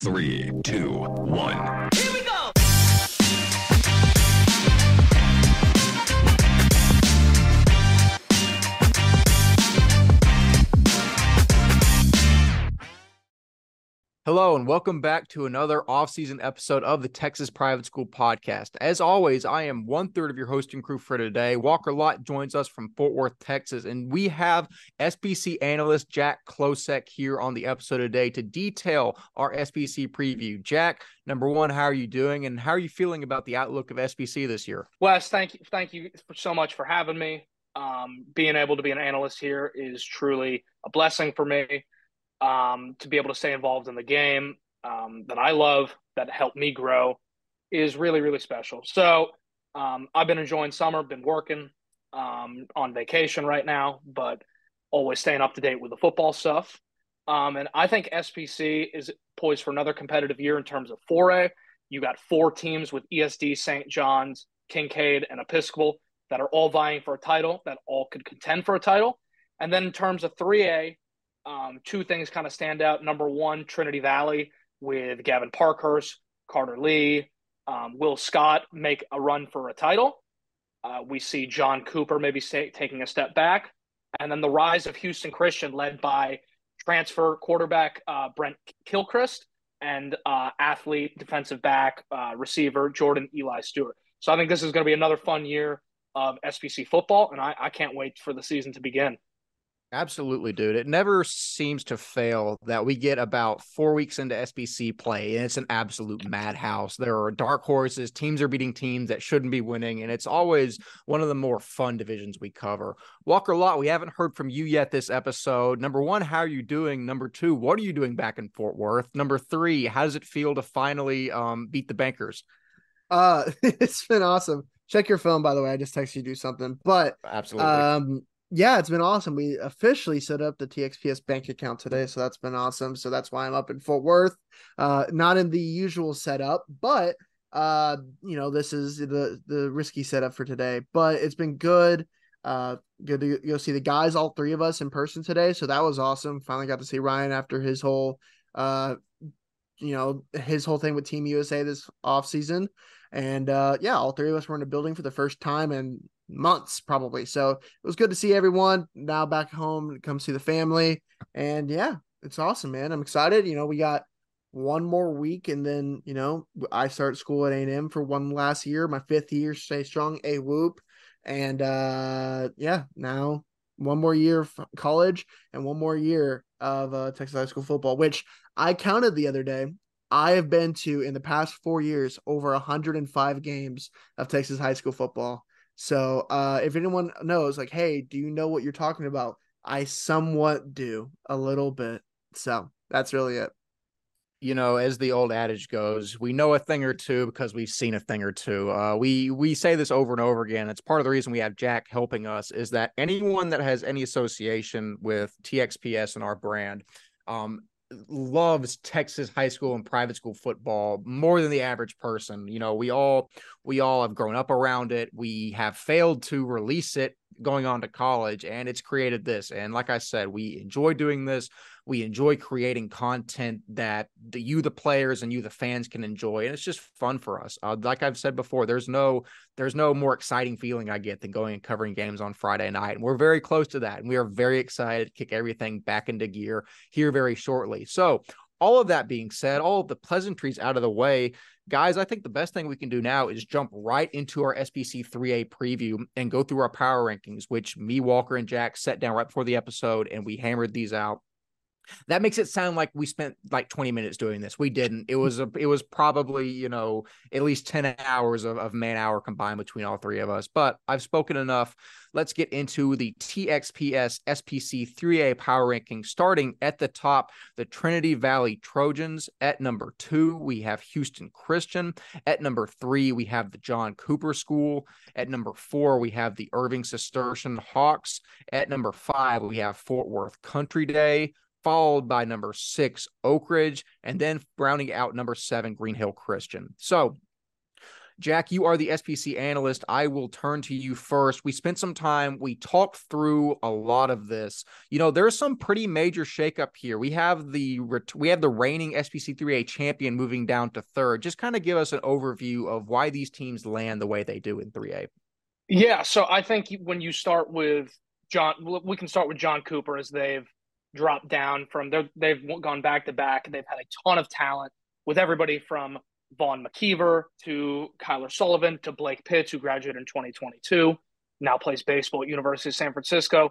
Three, two, one. Hello and welcome back to another off-season episode of the Texas Private School Podcast. As always, I am one third of your hosting crew for today. Walker Lott joins us from Fort Worth, Texas, and we have SPC analyst Jack Klosek here on the episode today to detail our SPC preview. Jack, number one, how are you doing, and how are you feeling about the outlook of SPC this year? Wes, thank you, thank you so much for having me. Um, being able to be an analyst here is truly a blessing for me um, to be able to stay involved in the game um, that I love, that helped me grow, is really, really special. So um, I've been enjoying summer, been working um, on vacation right now, but always staying up to date with the football stuff. Um, and I think SPC is poised for another competitive year in terms of 4A. You got four teams with ESD, St. John's, Kincaid, and Episcopal that are all vying for a title, that all could contend for a title. And then in terms of 3A, um, two things kind of stand out. Number one, Trinity Valley with Gavin Parkhurst, Carter Lee, um, Will Scott make a run for a title. Uh, we see John Cooper maybe say, taking a step back. And then the rise of Houston Christian, led by transfer quarterback uh, Brent Kilchrist and uh, athlete, defensive back, uh, receiver Jordan Eli Stewart. So I think this is going to be another fun year of SPC football, and I, I can't wait for the season to begin. Absolutely, dude. It never seems to fail that we get about four weeks into SPC play, and it's an absolute madhouse. There are dark horses, teams are beating teams that shouldn't be winning, and it's always one of the more fun divisions we cover. Walker Lott, we haven't heard from you yet this episode. Number one, how are you doing? Number two, what are you doing back in Fort Worth? Number three, how does it feel to finally um, beat the Bankers? Uh, it's been awesome. Check your phone, by the way. I just texted you do something, but absolutely. Um, yeah, it's been awesome. We officially set up the TXPS bank account today, so that's been awesome. So that's why I'm up in Fort Worth. Uh, not in the usual setup, but uh, you know, this is the the risky setup for today. But it's been good. Uh, good to go see the guys, all three of us in person today. So that was awesome. Finally got to see Ryan after his whole, uh, you know, his whole thing with Team USA this off season. And uh, yeah, all three of us were in a building for the first time, and months probably. So it was good to see everyone now back home, come see the family. And yeah, it's awesome, man. I'm excited. You know, we got one more week and then, you know, I start school at A&M for one last year, my fifth year, stay strong, a whoop. And uh yeah, now one more year of college and one more year of uh, Texas high school football, which I counted the other day. I have been to in the past four years over 105 games of Texas high school football. So uh, if anyone knows, like, hey, do you know what you're talking about? I somewhat do a little bit. So that's really it. You know, as the old adage goes, we know a thing or two because we've seen a thing or two. Uh, we we say this over and over again. It's part of the reason we have Jack helping us is that anyone that has any association with TXPS and our brand, um, loves Texas high school and private school football more than the average person. You know, we all we all have grown up around it. We have failed to release it going on to college and it's created this. And like I said, we enjoy doing this. We enjoy creating content that the, you, the players, and you, the fans, can enjoy, and it's just fun for us. Uh, like I've said before, there's no there's no more exciting feeling I get than going and covering games on Friday night, and we're very close to that, and we are very excited to kick everything back into gear here very shortly. So all of that being said, all of the pleasantries out of the way, guys, I think the best thing we can do now is jump right into our SPC 3A preview and go through our power rankings, which me, Walker, and Jack set down right before the episode, and we hammered these out that makes it sound like we spent like 20 minutes doing this. We didn't. It was a it was probably, you know, at least 10 hours of, of man hour combined between all three of us. But I've spoken enough. Let's get into the TXPS SPC 3A power ranking. Starting at the top, the Trinity Valley Trojans. At number two, we have Houston Christian. At number three, we have the John Cooper School. At number four, we have the Irving Cistercian Hawks. At number five, we have Fort Worth Country Day followed by number six, Oak Ridge, and then rounding out number seven, Green Hill Christian. So Jack, you are the SPC analyst. I will turn to you first. We spent some time, we talked through a lot of this. You know, there's some pretty major shakeup here. We have the we have the reigning SPC 3A champion moving down to third. Just kind of give us an overview of why these teams land the way they do in 3A. Yeah, so I think when you start with John, we can start with John Cooper as they've dropped down from they've gone back to back. They've had a ton of talent with everybody from Vaughn McKeever to Kyler Sullivan to Blake Pitts, who graduated in 2022, now plays baseball at University of San Francisco.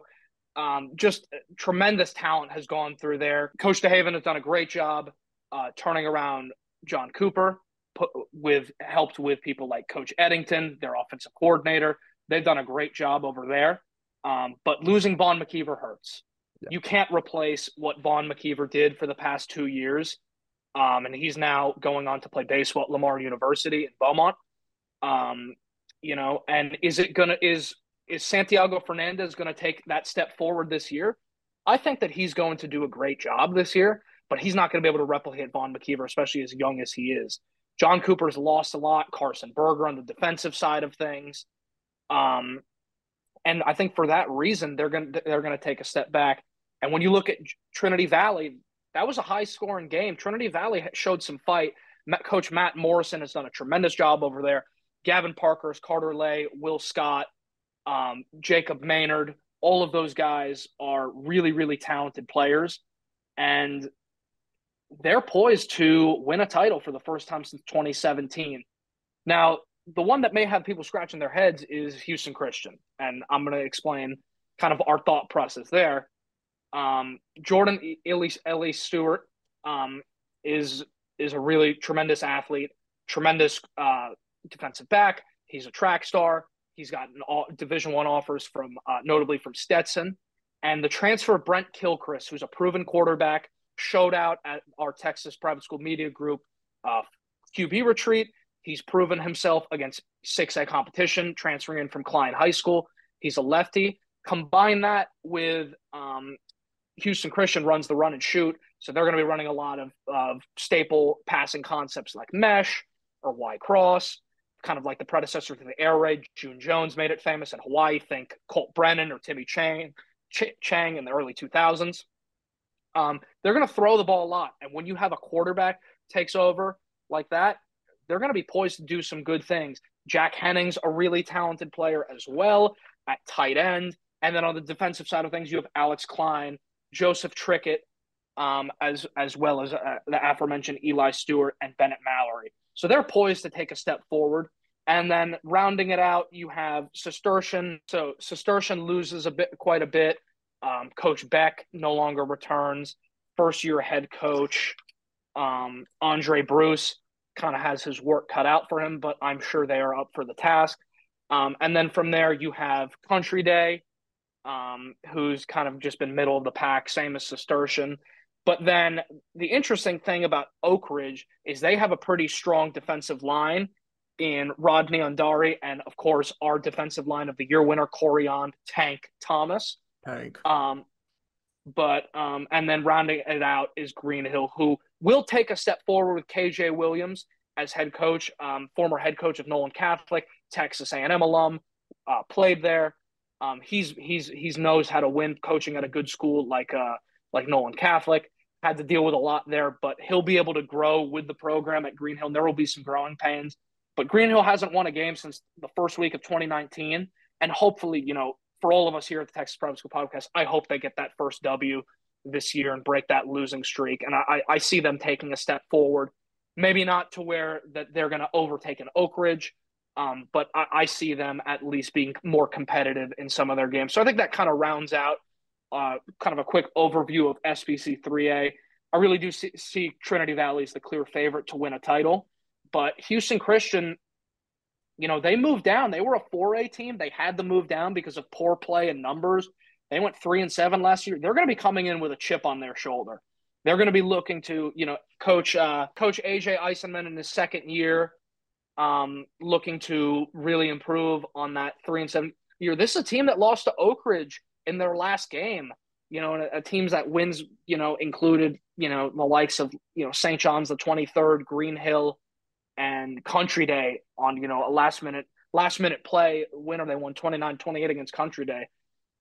Um, just tremendous talent has gone through there. Coach DeHaven has done a great job uh, turning around John Cooper, put, with helped with people like Coach Eddington, their offensive coordinator. They've done a great job over there. Um, but losing Vaughn McKeever hurts. Yeah. You can't replace what Vaughn McKeever did for the past two years. Um, and he's now going on to play baseball at Lamar University in Beaumont. Um, you know, and is it gonna is is Santiago Fernandez gonna take that step forward this year? I think that he's going to do a great job this year, but he's not to be able to replicate Vaughn McKeever, especially as young as he is. John Cooper's lost a lot. Carson Berger on the defensive side of things. Um, and I think for that reason, they're going to they're going to take a step back. And when you look at Trinity Valley, that was a high scoring game. Trinity Valley showed some fight. Coach Matt Morrison has done a tremendous job over there. Gavin Parkhurst Carter Lay, Will Scott, um, Jacob Maynard, all of those guys are really, really talented players. And they're poised to win a title for the first time since 2017. Now, the one that may have people scratching their heads is Houston Christian, and I'm going to explain kind of our thought process there. Um, Jordan Elise, Stewart um, is is a really tremendous athlete, tremendous uh, defensive back. He's a track star. He's gotten all, Division One offers from uh, notably from Stetson, and the transfer Brent Kilchrist, who's a proven quarterback, showed out at our Texas Private School Media Group uh, QB retreat He's proven himself against 6A competition, transferring in from Klein High School. He's a lefty. Combine that with um, Houston Christian runs the run and shoot. So they're going to be running a lot of, of staple passing concepts like mesh or Y cross, kind of like the predecessor to the air raid. June Jones made it famous in Hawaii. Think Colt Brennan or Timmy Chang, Ch- Chang in the early 2000s. Um, they're going to throw the ball a lot. And when you have a quarterback takes over like that, they're going to be poised to do some good things. Jack Hennings, a really talented player as well at tight end. And then on the defensive side of things, you have Alex Klein, Joseph Trickett, um, as as well as uh, the aforementioned Eli Stewart and Bennett Mallory. So they're poised to take a step forward. And then rounding it out, you have Cistercian. So Cistercian loses a bit, quite a bit. Um, coach Beck no longer returns. First year head coach um, Andre Bruce kind of has his work cut out for him, but I'm sure they are up for the task. Um, and then from there, you have Country Day, um, who's kind of just been middle of the pack, same as Cistercian. But then the interesting thing about Oak Ridge is they have a pretty strong defensive line in Rodney Undari, and of course, our defensive line of the year winner, Corian Tank Thomas. Tank. Um, but um, and then rounding it out is Greenhill, who will take a step forward with KJ Williams as head coach, um, former head coach of Nolan Catholic, Texas A&M alum, uh, played there. Um, he's he's he's knows how to win coaching at a good school like uh like Nolan Catholic. Had to deal with a lot there, but he'll be able to grow with the program at Greenhill. There will be some growing pains, but Greenhill hasn't won a game since the first week of 2019, and hopefully, you know, for all of us here at the Texas Private School Podcast, I hope they get that first W this year and break that losing streak. And I, I see them taking a step forward. Maybe not to where that they're going to overtake an Oak Ridge, um, but I, I, see them at least being more competitive in some of their games. So I think that kind of rounds out uh, kind of a quick overview of SPC 3A. I really do see, see Trinity Valley as the clear favorite to win a title, but Houston Christian you know, they moved down. They were a 4A team. They had to move down because of poor play and numbers. They went three and seven last year. They're going to be coming in with a chip on their shoulder. They're going to be looking to, you know, coach uh, Coach AJ Eisenman in his second year, um, looking to really improve on that three and seven year. This is a team that lost to Oak Ridge in their last game. You know, a, a teams that wins, you know, included, you know, the likes of, you know, St. John's the 23rd, Green Hill, and Country Day on, you know, a last minute last minute play winner. They won 29-28 against Country Day.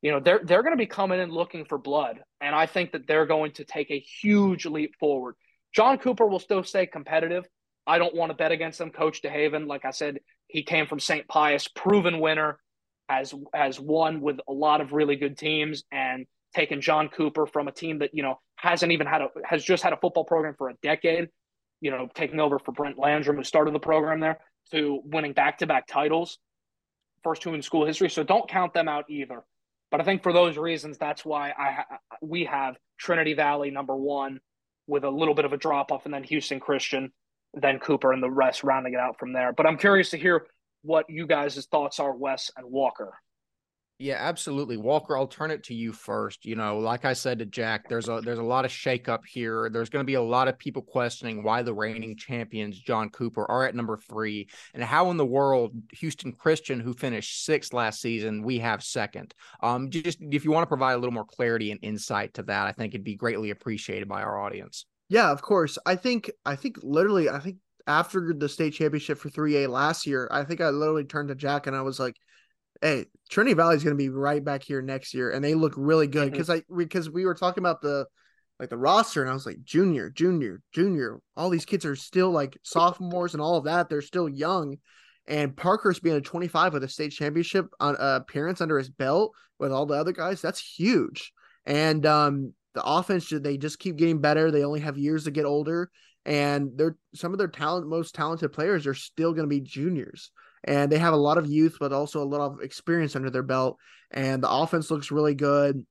You know, they're they're going to be coming in looking for blood, and I think that they're going to take a huge leap forward. John Cooper will still stay competitive. I don't want to bet against them. Coach DeHaven, like I said, he came from St. Pius, proven winner, has has won with a lot of really good teams, and taken John Cooper from a team that you know hasn't even had a has just had a football program for a decade. You know, taking over for Brent Landrum, who started the program there, to winning back to back titles, first two in school history. So don't count them out either. But I think for those reasons, that's why I we have Trinity Valley number one with a little bit of a drop off, and then Houston Christian, then Cooper, and the rest rounding it out from there. But I'm curious to hear what you guys' thoughts are, Wes and Walker. Yeah, absolutely. Walker, I'll turn it to you first. You know, like I said to Jack, there's a there's a lot of shakeup here. There's going to be a lot of people questioning why the reigning champions, John Cooper, are at number three, and how in the world Houston Christian, who finished sixth last season, we have second. Um, just if you want to provide a little more clarity and insight to that, I think it'd be greatly appreciated by our audience. Yeah, of course. I think I think literally, I think after the state championship for 3A last year, I think I literally turned to Jack and I was like, hey, Trinity Valley is going to be right back here next year, and they look really good because mm-hmm. I because we were talking about the like the roster, and I was like junior, junior, junior. All these kids are still like sophomores and all of that. They're still young, and Parkhurst being a 25 with a state championship on uh, appearance under his belt with all the other guys, that's huge. And um, the offense, they just keep getting better. They only have years to get older, and they're some of their talent, most talented players are still going to be juniors and they have a lot of youth, but also a lot of experience under their belt. And the offense looks really good.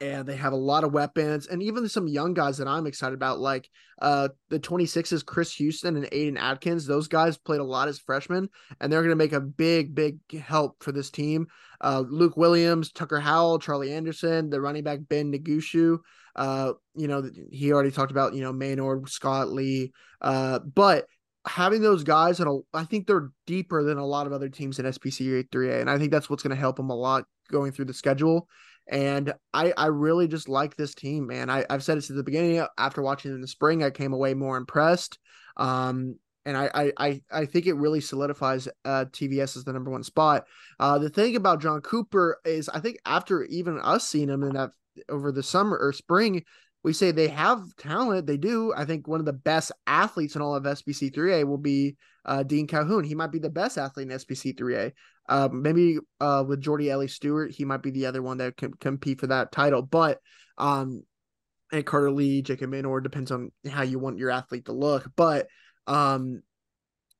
And they have a lot of weapons, and even some young guys that I'm excited about, like uh, the 26s, Chris Houston and Aiden Atkins. Those guys played a lot as freshmen, and they're going to make a big, big help for this team. Uh, Luke Williams, Tucker Howell, Charlie Anderson, the running back Ben Negushu. Uh, you know, he already talked about you know Maynard, Scott Lee, uh, but having those guys and I think they're deeper than a lot of other teams in SPC 3A, and I think that's what's going to help them a lot going through the schedule. And I I really just like this team, man. I, I've said it since the beginning. After watching in the spring, I came away more impressed. Um, and I I I think it really solidifies uh, TVS as the number one spot. Uh, the thing about John Cooper is I think after even us seeing him in that over the summer or spring, we say they have talent. They do. I think one of the best athletes in all of SPC 3A will be uh, Dean Calhoun. He might be the best athlete in SPC 3A. Um, maybe uh, with Jordy Ellie Stewart, he might be the other one that can compete for that title. But um, and Carter Lee, Jacob Maynard depends on how you want your athlete to look. But um,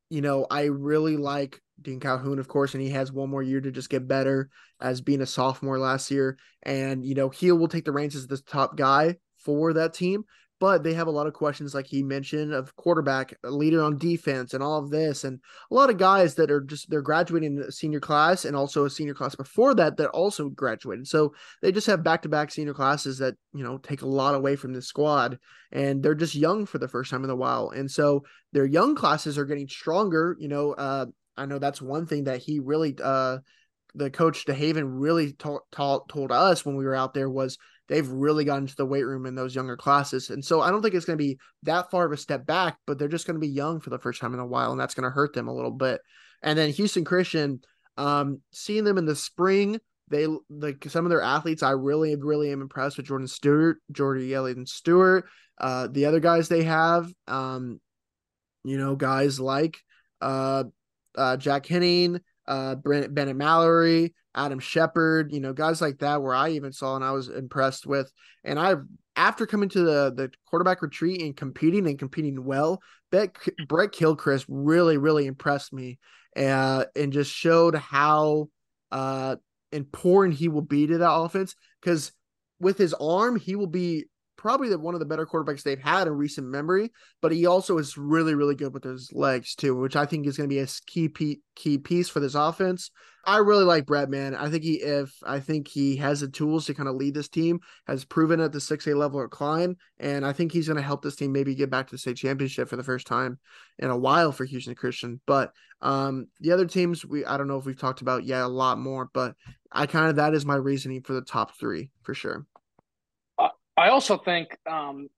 you know, I really like Dean Calhoun, of course, and he has one more year to just get better as being a sophomore last year. And you know, he will take the reins as the top guy for that team, but they have a lot of questions, like he mentioned, of quarterback, leader on defense, and all of this, and a lot of guys that are just they're graduating a senior class and also a senior class before that that also graduated. So they just have back to back senior classes that you know take a lot away from the squad, and they're just young for the first time in a while, and so their young classes are getting stronger. You know, uh, I know that's one thing that he really. Uh, the coach DeHaven really told told us when we were out there was they've really gotten to the weight room in those younger classes. And so I don't think it's going to be that far of a step back, but they're just going to be young for the first time in a while, and that's going to hurt them a little bit. And then Houston Christian, um, seeing them in the spring, they like some of their athletes, I really, really am impressed with Jordan Stewart, Jordy Elliott Stewart, uh, the other guys they have, um, you know, guys like uh, uh, Jack Henning, uh, Bennett Mallory, Adam Shepard, you know, guys like that, where I even saw and I was impressed with. And I, after coming to the the quarterback retreat and competing and competing well, Brett, Brett Kilchrist really, really impressed me, uh, and just showed how uh important he will be to that offense. Because with his arm, he will be probably the, one of the better quarterbacks they've had in recent memory, but he also is really, really good with his legs too, which I think is going to be a key key piece for this offense. I really like Brett, man. I think he, if I think he has the tools to kind of lead this team, has proven at the 6A level at Klein, and I think he's going to help this team maybe get back to the state championship for the first time in a while for Houston Christian. But um, the other teams, we I don't know if we've talked about yet a lot more, but I kind of that is my reasoning for the top three for sure. I also think um,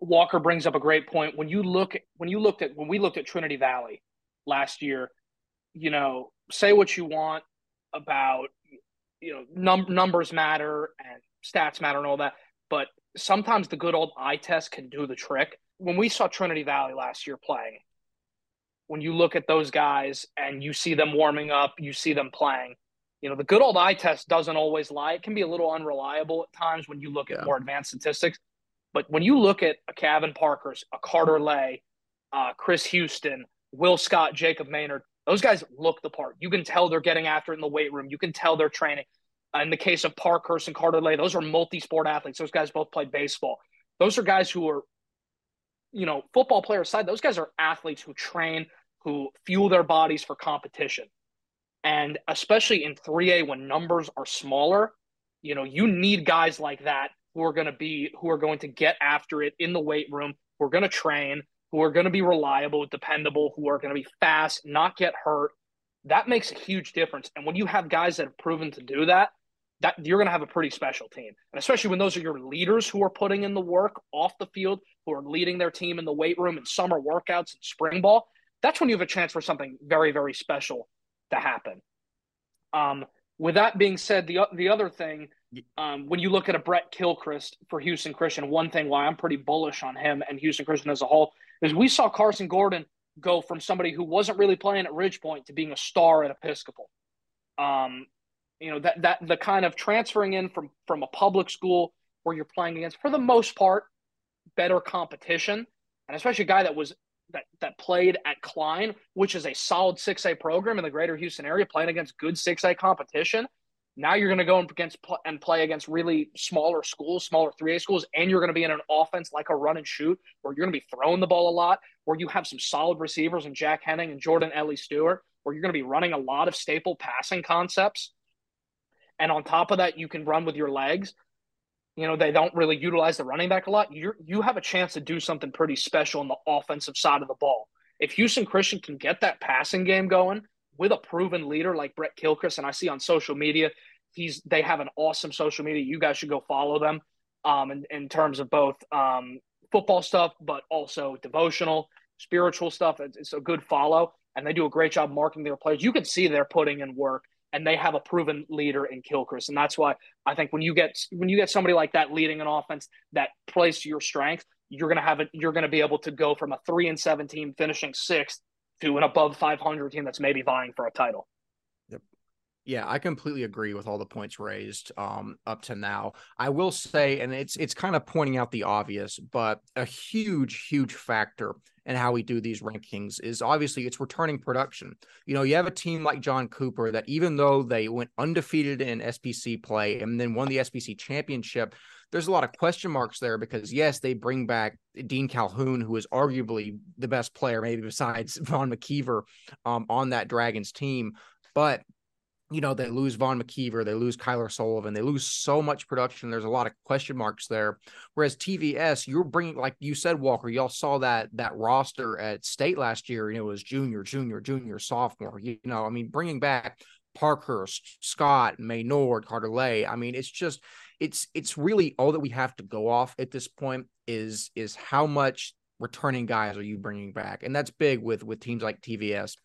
Walker brings up a great point. When you look when you looked at when we looked at Trinity Valley last year, you know, say what you want about you know num- numbers matter and stats matter and all that, but sometimes the good old eye test can do the trick. When we saw Trinity Valley last year playing, when you look at those guys and you see them warming up, you see them playing, you know, the good old eye test doesn't always lie. It can be a little unreliable at times when you look at yeah. more advanced statistics. But when you look at a Kevin Parkhurst, a Carter Lay, uh, Chris Houston, Will Scott, Jacob Maynard, those guys look the part. You can tell they're getting after it in the weight room. You can tell they're training. Uh, in the case of Parkhurst and Carter Lay, those are multi-sport athletes. Those guys both played baseball. Those are guys who are, you know, football player aside, those guys are athletes who train, who fuel their bodies for competition. And especially in 3A when numbers are smaller, you know, you need guys like that who are going to be who are going to get after it in the weight room, who are going to train, who are going to be reliable, dependable, who are going to be fast, not get hurt. That makes a huge difference. And when you have guys that have proven to do that, that you're going to have a pretty special team. And especially when those are your leaders who are putting in the work off the field, who are leading their team in the weight room and summer workouts and spring ball, that's when you have a chance for something very, very special to happen. Um, with that being said, the the other thing um, when you look at a Brett Kilchrist for Houston Christian, one thing why I'm pretty bullish on him and Houston Christian as a whole is we saw Carson Gordon go from somebody who wasn't really playing at Ridgepoint to being a star at Episcopal. Um, you know that that the kind of transferring in from from a public school where you're playing against, for the most part, better competition, and especially a guy that was that that played at Klein, which is a solid 6A program in the greater Houston area, playing against good 6A competition. Now you're going to go against and play against really smaller schools, smaller 3A schools, and you're going to be in an offense like a run and shoot where you're going to be throwing the ball a lot, where you have some solid receivers and Jack Henning and Jordan Ellie Stewart, where you're going to be running a lot of staple passing concepts. And on top of that, you can run with your legs. You know, they don't really utilize the running back a lot. You you have a chance to do something pretty special on the offensive side of the ball. If Houston Christian can get that passing game going, with a proven leader like Brett Kilchrist, and I see on social media, he's they have an awesome social media. You guys should go follow them um, in, in terms of both um, football stuff, but also devotional, spiritual stuff. It's, it's a good follow, and they do a great job marketing their players. You can see they're putting in work, and they have a proven leader in Kilchrist, and that's why I think when you get when you get somebody like that leading an offense that plays to your strength, you're gonna have it. You're gonna be able to go from a three and seventeen finishing sixth to an above 500 team that's maybe vying for a title. Yeah, I completely agree with all the points raised um, up to now. I will say, and it's it's kind of pointing out the obvious, but a huge, huge factor in how we do these rankings is obviously it's returning production. You know, you have a team like John Cooper that even though they went undefeated in SPC play and then won the SPC championship, there's a lot of question marks there because yes, they bring back Dean Calhoun, who is arguably the best player, maybe besides Vaughn McKeever, um, on that Dragons team. But you know, they lose Vaughn McKeever, they lose Kyler Sullivan, they lose so much production. There's a lot of question marks there. Whereas TVS, you're bringing, like you said, Walker, y'all saw that that roster at state last year, and it was junior, junior, junior, sophomore. You know, I mean, bringing back Parkhurst, Scott, Maynard, Carter Lay. I mean, it's just it's it's really all that we have to go off at this point is is how much returning guys are you bringing back, and that's big with with teams like TVS.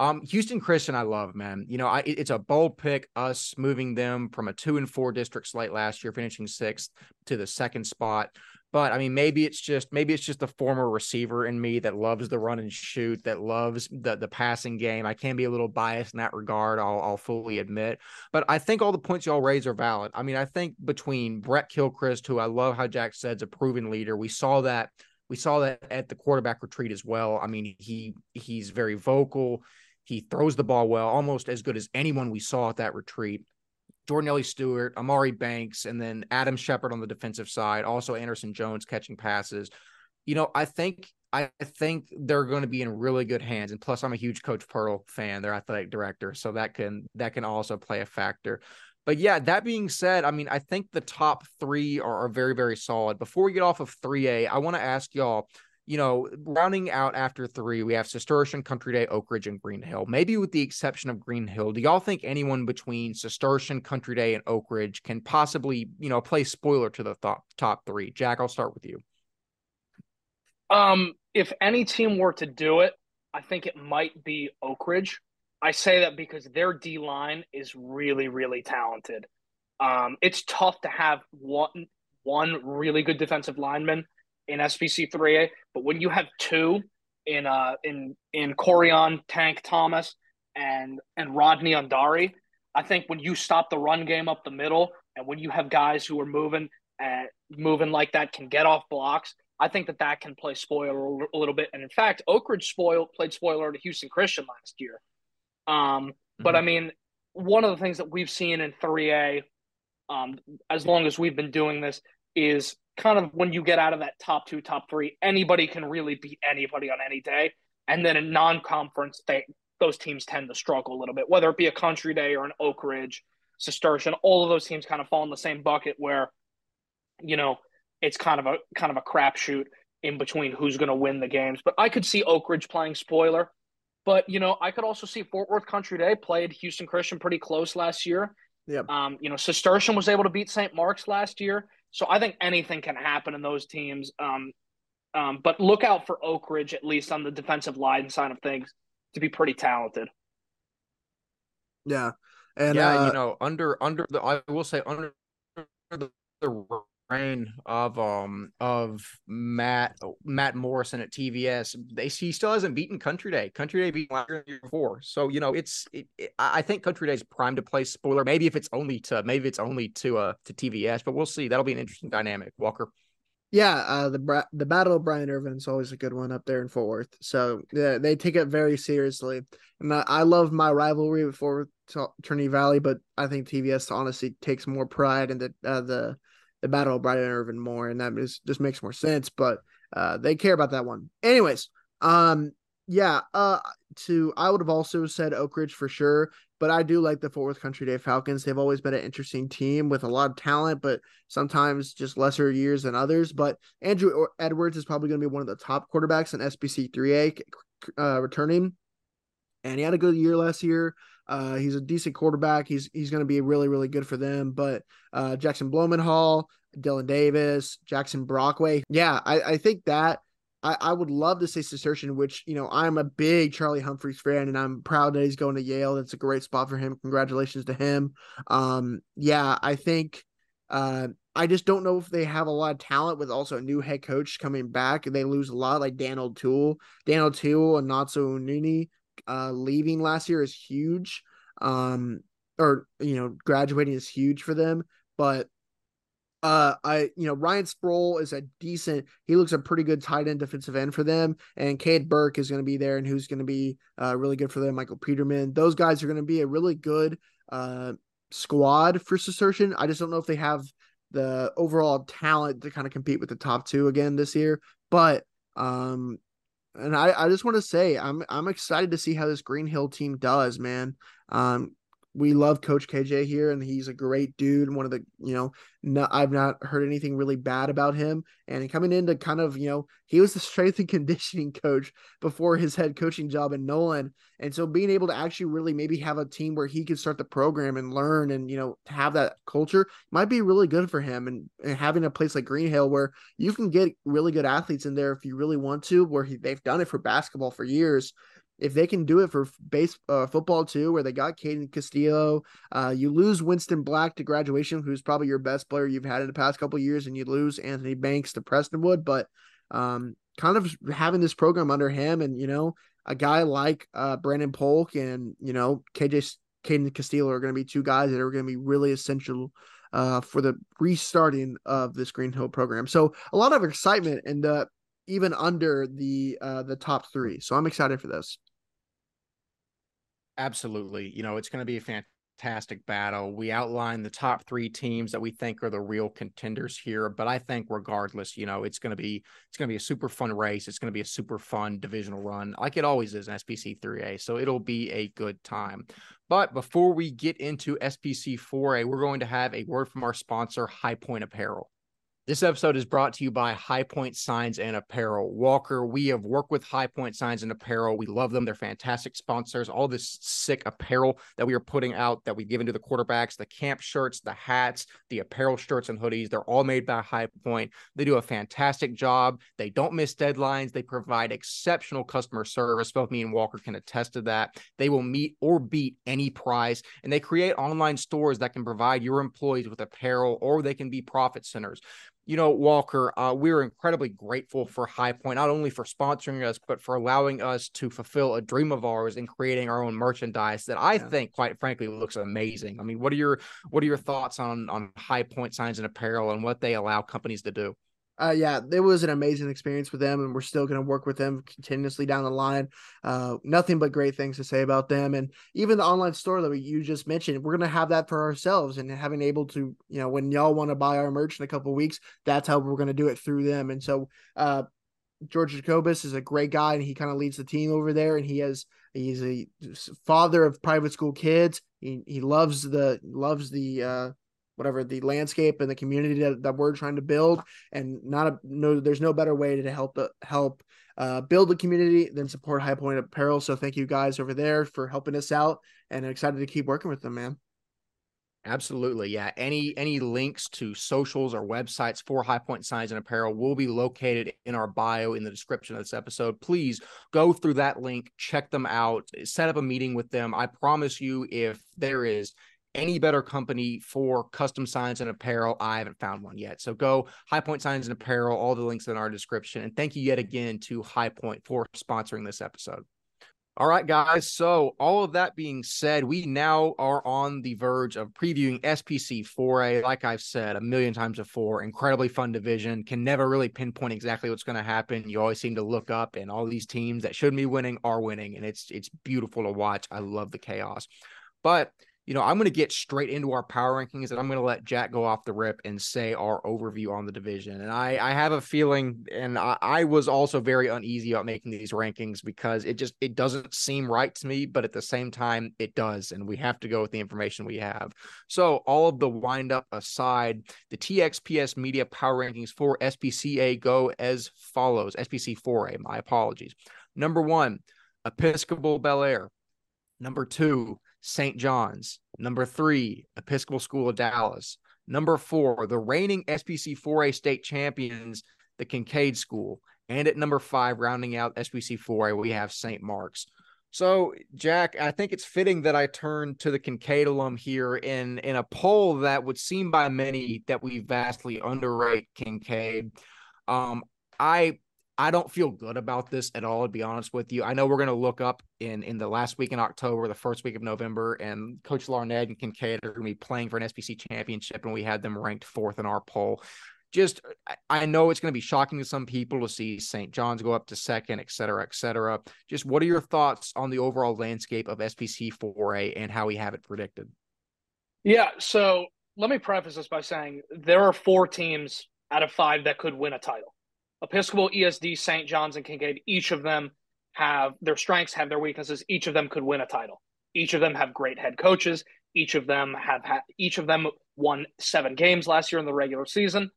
Um, Houston Christian, I love, man. You know, I it's a bold pick. Us moving them from a two and four district slate last year, finishing sixth to the second spot. But I mean, maybe it's just maybe it's just the former receiver in me that loves the run and shoot, that loves the the passing game. I can be a little biased in that regard. I'll I'll fully admit. But I think all the points y'all raise are valid. I mean, I think between Brett Kilchrist, who I love how Jack said's a proven leader, we saw that we saw that at the quarterback retreat as well. I mean, he he's very vocal. He throws the ball well, almost as good as anyone we saw at that retreat. Jordan Ellie Stewart, Amari Banks, and then Adam Shepard on the defensive side. Also Anderson Jones catching passes. You know, I think I think they're going to be in really good hands. And plus, I'm a huge Coach Pearl fan, their athletic director, so that can that can also play a factor. But yeah, that being said, I mean, I think the top three are, are very very solid. Before we get off of 3A, I want to ask y'all you know, rounding out after three, we have Cistercian, Country Day, Oak Ridge, and Green Hill. Maybe with the exception of Green Hill, do y'all think anyone between Cistercian, Country Day, and Oak Ridge can possibly, you know, play spoiler to the top top three? Jack, I'll start with you. Um, if any team were to do it, I think it might be Oak Ridge. I say that because their D line is really, really talented. Um, it's tough to have one one really good defensive lineman in SPC 3A, but when you have two in uh in in Corian Tank Thomas and and Rodney Undari, I think when you stop the run game up the middle and when you have guys who are moving and moving like that can get off blocks, I think that that can play spoiler a little bit. And in fact, Oak Ridge spoil played spoiler to Houston Christian last year. Um, mm-hmm. but I mean, one of the things that we've seen in 3A, um, as long as we've been doing this, is kind of when you get out of that top two, top three, anybody can really beat anybody on any day. And then in non-conference, they those teams tend to struggle a little bit, whether it be a Country Day or an Oak Ridge, Cistercian. All of those teams kind of fall in the same bucket where, you know, it's kind of a kind of a crapshoot in between who's going to win the games. But I could see Oak Ridge playing spoiler. But you know, I could also see Fort Worth Country Day played Houston Christian pretty close last year. Yep. Um, you know, Cistercian was able to beat St. Mark's last year. So I think anything can happen in those teams. Um, um, but look out for Oak Ridge, at least on the defensive line side of things, to be pretty talented. Yeah. And yeah, uh, you know, under under the I will say under the, the reign of um of Matt Matt Morrison at TVS, they he still hasn't beaten Country Day. Country Day beat last year before, so you know it's it, it, I think Country Day is primed to play spoiler. Maybe if it's only to maybe it's only to uh to TVS, but we'll see. That'll be an interesting dynamic. Walker. Yeah, uh, the the Battle of Bryant Irvin is always a good one up there in Fort Worth. So yeah, they take it very seriously, and I, I love my rivalry with Fort Worth Trinity Valley, but I think TVS honestly takes more pride in the uh, the the Battle of Bryant Irvin more, and that is, just makes more sense. But uh, they care about that one, anyways. Um, yeah. Uh, to I would have also said Oak Ridge for sure, but I do like the Fort Worth Country Day Falcons. They've always been an interesting team with a lot of talent, but sometimes just lesser years than others. But Andrew Edwards is probably going to be one of the top quarterbacks in SPC 3A uh, returning, and he had a good year last year. Uh, he's a decent quarterback. He's he's going to be really really good for them. But uh, Jackson Blumenhall, Dylan Davis, Jackson Brockway, yeah, I, I think that I, I would love to say Cistercian, which, you know, I'm a big Charlie Humphreys fan and I'm proud that he's going to Yale. That's a great spot for him. Congratulations to him. Um, yeah, I think uh, I just don't know if they have a lot of talent with also a new head coach coming back. And they lose a lot, like Dan O'Toole. Dan O'Toole and Natsu Nuni uh, leaving last year is huge. Um, or, you know, graduating is huge for them. But uh, I you know Ryan Sproul is a decent. He looks a pretty good tight end defensive end for them, and Cade Burke is going to be there, and who's going to be uh, really good for them. Michael Peterman. Those guys are going to be a really good uh squad for Cistercian. I just don't know if they have the overall talent to kind of compete with the top two again this year. But um, and I I just want to say I'm I'm excited to see how this Green Hill team does, man. Um, we love Coach KJ here, and he's a great dude. One of the, you know, no, I've not heard anything really bad about him. And coming into kind of, you know, he was the strength and conditioning coach before his head coaching job in Nolan. And so being able to actually really maybe have a team where he can start the program and learn and, you know, have that culture might be really good for him. And, and having a place like Green Hill where you can get really good athletes in there if you really want to, where he, they've done it for basketball for years if they can do it for base uh, football too, where they got Caden Castillo, uh, you lose Winston Black to graduation, who's probably your best player you've had in the past couple years, and you lose Anthony Banks to Prestonwood. But um, kind of having this program under him, and you know, a guy like uh, Brandon Polk and you know KJ Caden Castillo are going to be two guys that are going to be really essential uh, for the restarting of this Green Hill program. So a lot of excitement and uh, even under the uh, the top three. So I'm excited for this. Absolutely. You know, it's going to be a fantastic battle. We outline the top three teams that we think are the real contenders here, but I think regardless, you know, it's going to be it's going to be a super fun race. It's going to be a super fun divisional run, like it always is in SPC 3A. So it'll be a good time. But before we get into SPC 4A, we're going to have a word from our sponsor, High Point Apparel. This episode is brought to you by High Point Signs and Apparel. Walker, we have worked with High Point Signs and Apparel. We love them. They're fantastic sponsors. All this sick apparel that we are putting out that we've given to the quarterbacks, the camp shirts, the hats, the apparel shirts and hoodies, they're all made by High Point. They do a fantastic job. They don't miss deadlines. They provide exceptional customer service. Both me and Walker can attest to that. They will meet or beat any price, and they create online stores that can provide your employees with apparel or they can be profit centers you know, Walker, uh, we're incredibly grateful for High Point, not only for sponsoring us, but for allowing us to fulfill a dream of ours in creating our own merchandise that I yeah. think, quite frankly, looks amazing. I mean, what are your what are your thoughts on on High Point signs and apparel and what they allow companies to do? Uh, yeah, it was an amazing experience with them, and we're still going to work with them continuously down the line. Uh, nothing but great things to say about them, and even the online store that we, you just mentioned, we're going to have that for ourselves, and having able to, you know, when y'all want to buy our merch in a couple weeks, that's how we're going to do it through them. And so, uh, George Jacobus is a great guy, and he kind of leads the team over there, and he has he's a father of private school kids. He he loves the loves the uh whatever the landscape and the community that, that we're trying to build and not a no there's no better way to help help uh, build the community than support high point apparel so thank you guys over there for helping us out and excited to keep working with them man Absolutely. Yeah. Any any links to socials or websites for High Point Signs and Apparel will be located in our bio in the description of this episode. Please go through that link, check them out, set up a meeting with them. I promise you, if there is any better company for custom signs and apparel. I haven't found one yet. So go High Point Signs and Apparel, all the links in our description. And thank you yet again to High Point for sponsoring this episode. All right, guys. So, all of that being said, we now are on the verge of previewing SPC 4A. Like I've said a million times before, incredibly fun division. Can never really pinpoint exactly what's going to happen. You always seem to look up, and all these teams that should be winning are winning, and it's it's beautiful to watch. I love the chaos. But you know, I'm going to get straight into our power rankings and I'm going to let Jack go off the rip and say our overview on the division. And I, I have a feeling, and I, I, was also very uneasy about making these rankings because it just it doesn't seem right to me, but at the same time, it does, and we have to go with the information we have. So, all of the wind up aside, the TXPS Media Power Rankings for SPCA go as follows: SPC 4A. My apologies. Number one, Episcopal Bellaire. Number two, St. John's. Number three, Episcopal School of Dallas. Number four, the reigning SPC 4A state champions, the Kincaid School. And at number five, rounding out SPC 4A, we have St. Mark's. So, Jack, I think it's fitting that I turn to the Kincaid alum here in in a poll that would seem by many that we vastly underrate Kincaid. Um, I I don't feel good about this at all, to be honest with you. I know we're going to look up in in the last week in October, the first week of November, and Coach Larned and Kincaid are going to be playing for an SPC championship, and we had them ranked fourth in our poll. Just, I know it's going to be shocking to some people to see St. John's go up to second, et cetera, et cetera. Just what are your thoughts on the overall landscape of SPC 4A and how we have it predicted? Yeah, so let me preface this by saying there are four teams out of five that could win a title. Episcopal, ESD, St. John's, and Kincaid, each of them have their strengths, have their weaknesses. Each of them could win a title. Each of them have great head coaches. Each of them have had, each of them won seven games last year in the regular season.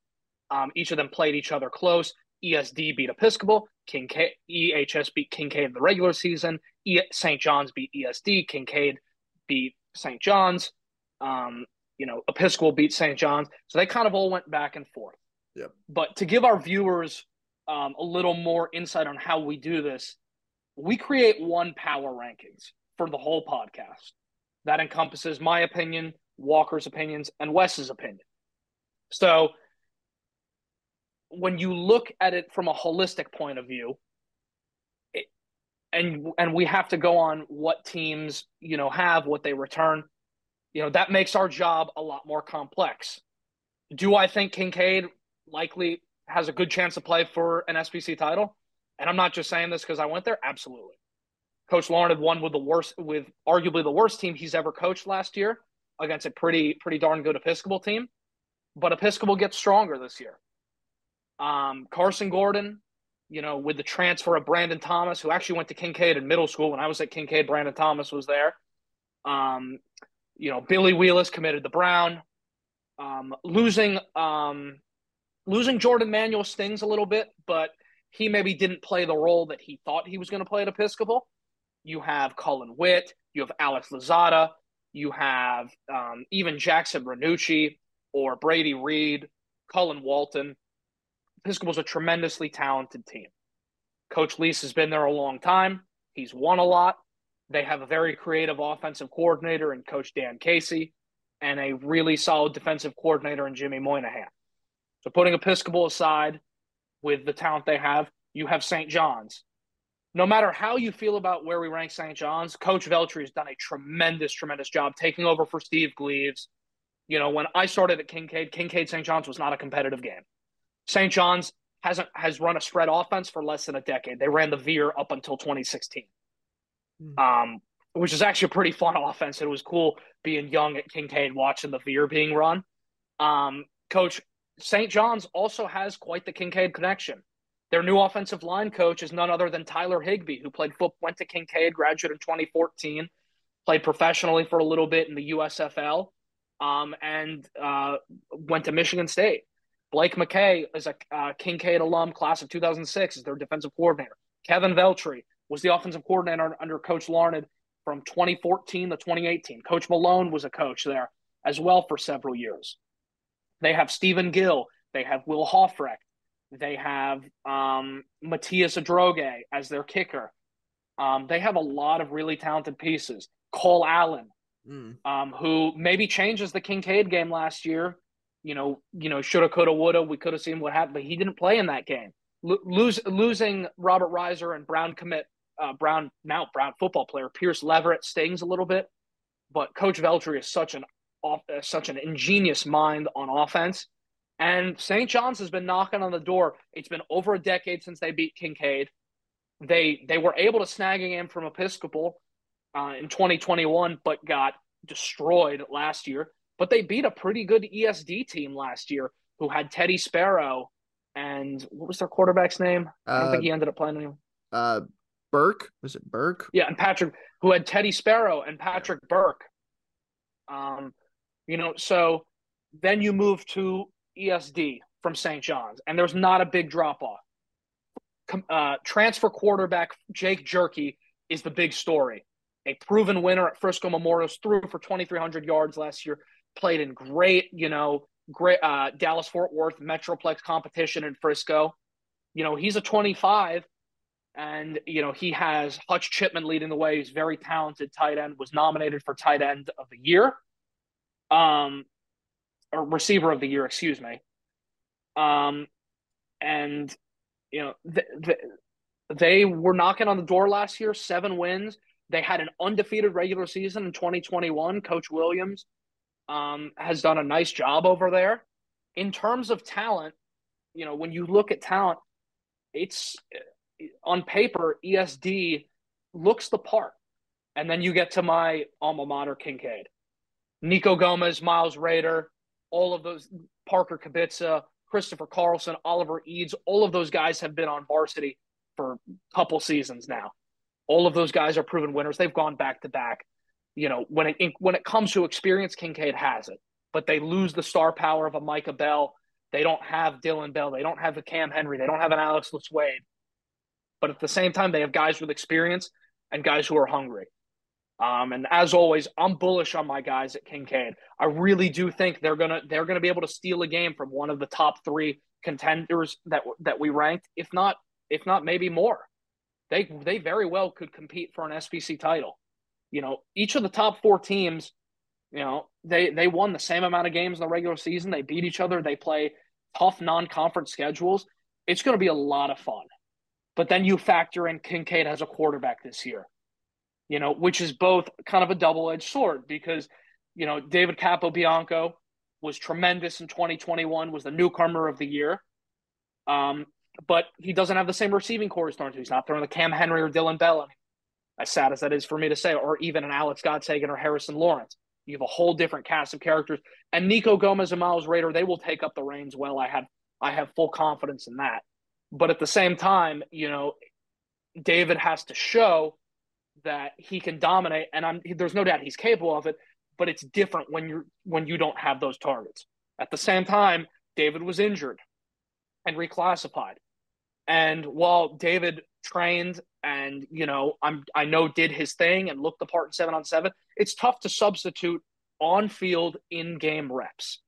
Um, each of them played each other close. ESD beat Episcopal. Kincaid, EHS beat Kincaid in the regular season. E, St. John's beat ESD. Kincaid beat St. John's. Um, you know, Episcopal beat St. John's. So they kind of all went back and forth. Yep. But to give our viewers um, a little more insight on how we do this, we create one power rankings for the whole podcast. That encompasses my opinion, Walker's opinions, and Wes's opinion. So when you look at it from a holistic point of view, it, and and we have to go on what teams you know have what they return, you know that makes our job a lot more complex. Do I think Kincaid likely has a good chance to play for an SPC title. And I'm not just saying this because I went there. Absolutely. Coach Lauren had won with the worst, with arguably the worst team he's ever coached last year against a pretty, pretty darn good Episcopal team. But Episcopal gets stronger this year. Um, Carson Gordon, you know, with the transfer of Brandon Thomas, who actually went to Kincaid in middle school. When I was at Kincaid, Brandon Thomas was there. Um, you know, Billy Wheelis committed to Brown. Um, losing um, losing Jordan Manuel stings a little bit, but he maybe didn't play the role that he thought he was going to play at Episcopal. You have Colin Witt, you have Alex Lozada, you have um, even Jackson Renucci or Brady Reed, Cullen Walton. Episcopal's a tremendously talented team. Coach Lease has been there a long time. He's won a lot. They have a very creative offensive coordinator in Coach Dan Casey and a really solid defensive coordinator in Jimmy Moynihan. So putting Episcopal aside with the talent they have, you have St. John's. No matter how you feel about where we rank St. John's, Coach Veltri has done a tremendous, tremendous job taking over for Steve Gleaves. You know, when I started at Kincaid, Kincaid St. John's was not a competitive game. St. John's hasn't has run a spread offense for less than a decade. They ran the veer up until 2016. Mm-hmm. Um, which is actually a pretty fun offense. It was cool being young at Kincaid watching the veer being run. Um, coach St. John's also has quite the Kincaid connection. Their new offensive line coach is none other than Tyler Higby, who played foot went to Kincaid, graduated in 2014, played professionally for a little bit in the USFL, um, and uh, went to Michigan State. Blake McKay is a uh, Kincaid alum, class of 2006, is their defensive coordinator. Kevin Veltri was the offensive coordinator under Coach Larned from 2014 to 2018. Coach Malone was a coach there as well for several years. They have Stephen Gill. They have Will Hoffrecht. They have um, Matthias Adroge as their kicker. Um, they have a lot of really talented pieces. Cole Allen, mm. um, who maybe changes the Kincaid game last year. You know, you know, shoulda, coulda, woulda. We could have seen what happened, but he didn't play in that game. L- lose, losing Robert Reiser and Brown commit uh, Brown now Brown football player Pierce Leverett stings a little bit, but Coach Veltri is such an off, uh, such an ingenious mind on offense. And St. John's has been knocking on the door. It's been over a decade since they beat Kincaid. They they were able to snag a game from Episcopal uh, in 2021, but got destroyed last year. But they beat a pretty good ESD team last year who had Teddy Sparrow and what was their quarterback's name? I don't uh, think he ended up playing anymore. Uh, Burke was it Burke? Yeah, and Patrick, who had Teddy Sparrow and Patrick Burke. Um, you know, so then you move to ESD from St. John's, and there's not a big drop off. Uh, transfer quarterback Jake Jerky is the big story. A proven winner at Frisco Memorials, threw for 2,300 yards last year, played in great, you know, great uh, Dallas Fort Worth Metroplex competition in Frisco. You know, he's a 25, and you know he has Hutch Chipman leading the way. He's very talented tight end. Was nominated for tight end of the year um, or receiver of the year, excuse me. Um, and you know th- th- they were knocking on the door last year, seven wins. They had an undefeated regular season in 2021. Coach Williams um, has done a nice job over there. In terms of talent, you know, when you look at talent, it's on paper, ESD looks the part. And then you get to my alma mater, Kincaid. Nico Gomez, Miles Rader, all of those, Parker Kibitza, Christopher Carlson, Oliver Eads, all of those guys have been on varsity for a couple seasons now. All of those guys are proven winners. They've gone back to back. You know, when it when it comes to experience, Kincaid has it, but they lose the star power of a Micah Bell. They don't have Dylan Bell. They don't have a Cam Henry. They don't have an Alex LeSuede. But at the same time, they have guys with experience and guys who are hungry. Um, and as always, I'm bullish on my guys at Kincaid. I really do think they're gonna they're gonna be able to steal a game from one of the top three contenders that that we ranked, if not if not maybe more. They they very well could compete for an SPC title. You know, each of the top four teams, you know, they they won the same amount of games in the regular season. They beat each other. They play tough non-conference schedules. It's going to be a lot of fun. But then you factor in Kincaid has a quarterback this year you know, which is both kind of a double edged sword because, you know, David Capobianco was tremendous in 2021, was the newcomer of the year. Um, but he doesn't have the same receiving corps as He's not throwing the Cam Henry or Dylan Bell. As sad as that is for me to say, or even an Alex Godsagan or Harrison Lawrence. You have a whole different cast of characters. And Nico Gomez and Miles Raider, they will take up the reins well. I have I have full confidence in that. But at the same time, you know, David has to show that he can dominate, and I'm there's no doubt he's capable of it. But it's different when you're when you don't have those targets. At the same time, David was injured. and reclassified. And while David trained and you know I'm I know did his thing and looked the part in seven on seven, it's tough to substitute on field in game reps.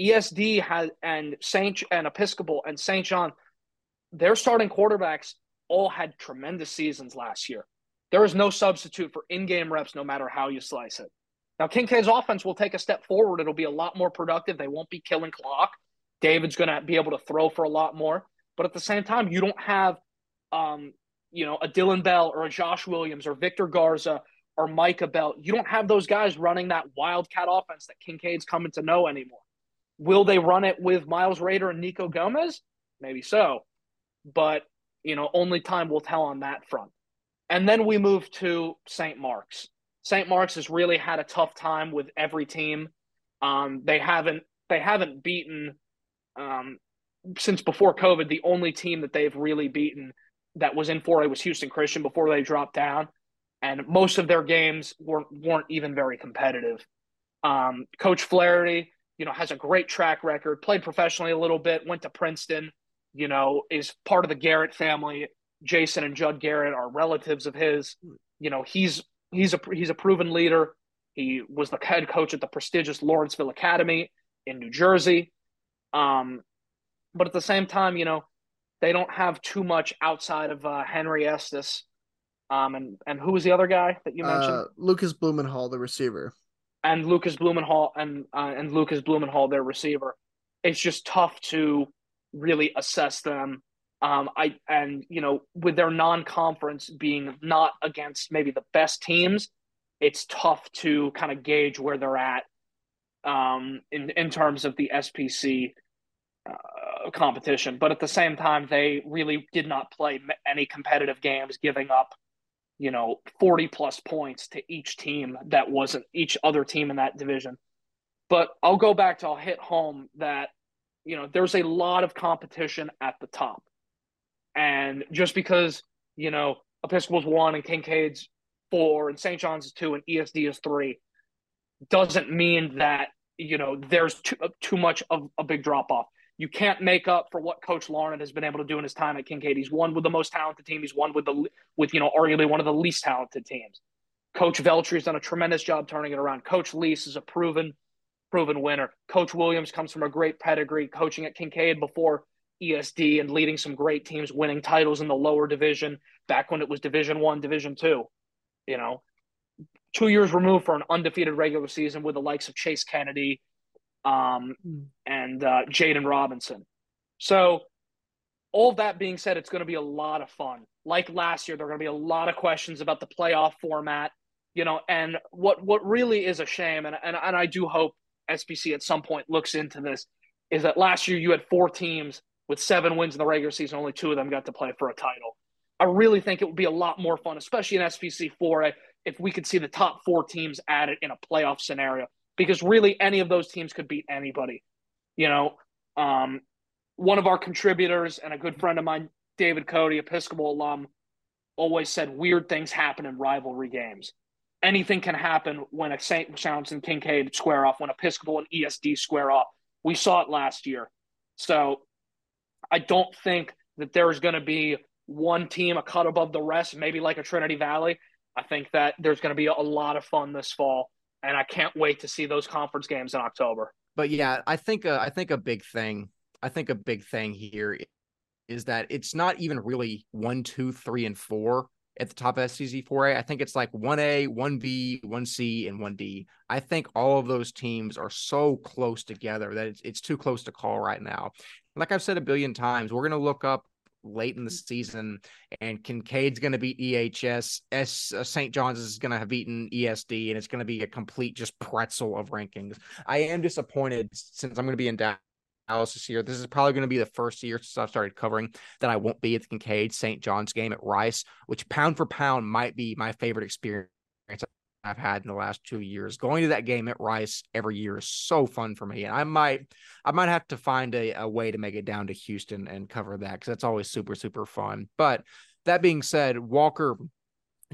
ESD has and Saint and Episcopal and St. John, their starting quarterbacks all had tremendous seasons last year. There is no substitute for in-game reps, no matter how you slice it. Now Kincaid's offense will take a step forward. It'll be a lot more productive. They won't be killing clock. David's going to be able to throw for a lot more. But at the same time, you don't have, um, you know, a Dylan Bell or a Josh Williams or Victor Garza or Micah Bell. You don't have those guys running that wildcat offense that Kincaid's coming to know anymore. Will they run it with Miles Rader and Nico Gomez? Maybe so. But, you know, only time will tell on that front. And then we move to St. Mark's. St. Mark's has really had a tough time with every team. Um, they haven't they haven't beaten um, since before COVID. The only team that they've really beaten that was in 4A was Houston Christian before they dropped down, and most of their games weren't weren't even very competitive. Um, Coach Flaherty, you know, has a great track record. Played professionally a little bit. Went to Princeton. You know, is part of the Garrett family. Jason and Judd Garrett are relatives of his. You know, he's he's a he's a proven leader. He was the head coach at the prestigious Lawrenceville Academy in New Jersey. Um, but at the same time, you know, they don't have too much outside of uh, Henry Estes. Um, and and who was the other guy that you mentioned? Uh, Lucas Blumenhall, the receiver, and Lucas Blumenhall and uh, and Lucas Blumenhall, their receiver. It's just tough to really assess them um, I and you know with their non-conference being not against maybe the best teams, it's tough to kind of gauge where they're at um, in in terms of the SPC uh, competition. But at the same time, they really did not play any competitive games, giving up you know 40 plus points to each team that wasn't each other team in that division. But I'll go back to I'll hit home that you know there's a lot of competition at the top and just because, you know, Episcopal's one and Kincaid's four and St. John's is two and ESD is three doesn't mean that, you know, there's too, uh, too much of a big drop off. You can't make up for what Coach Larned has been able to do in his time at Kincaid. He's won with the most talented team. He's won with the with you know arguably one of the least talented teams. Coach Veltri has done a tremendous job turning it around. Coach Lease is a proven proven winner. Coach Williams comes from a great pedigree, coaching at Kincaid before ESD and leading some great teams, winning titles in the lower division back when it was Division One, Division Two. You know, two years removed for an undefeated regular season with the likes of Chase Kennedy um, and uh, Jaden Robinson. So, all that being said, it's going to be a lot of fun. Like last year, there are going to be a lot of questions about the playoff format. You know, and what what really is a shame, and and, and I do hope SPC at some point looks into this, is that last year you had four teams with seven wins in the regular season, only two of them got to play for a title. I really think it would be a lot more fun, especially in SPC 4A, if we could see the top four teams at it in a playoff scenario, because really any of those teams could beat anybody. You know, um, one of our contributors and a good friend of mine, David Cody, Episcopal alum, always said weird things happen in rivalry games. Anything can happen when a St. John's and Kincaid square off, when Episcopal and ESD square off. We saw it last year. So I don't think that there's going to be one team a cut above the rest, maybe like a Trinity Valley. I think that there's going to be a lot of fun this fall, and I can't wait to see those conference games in October. But yeah, I think uh, I think a big thing, I think a big thing here is that it's not even really one, two, three, and four at the top of SPC 4A. I think it's like 1A, 1B, 1C, and 1D. I think all of those teams are so close together that it's, it's too close to call right now like I've said a billion times, we're going to look up late in the season and Kincaid's going to beat EHS. S uh, St. John's is going to have beaten ESD and it's going to be a complete just pretzel of rankings. I am disappointed since I'm going to be in Dallas this. This is probably going to be the first year since I've started covering that I won't be at the Kincaid St. John's game at Rice, which pound for pound might be my favorite experience I've had in the last two years. Going to that game at Rice every year is so fun for me. And I might I might have to find a, a way to make it down to Houston and cover that because that's always super, super fun. But that being said, Walker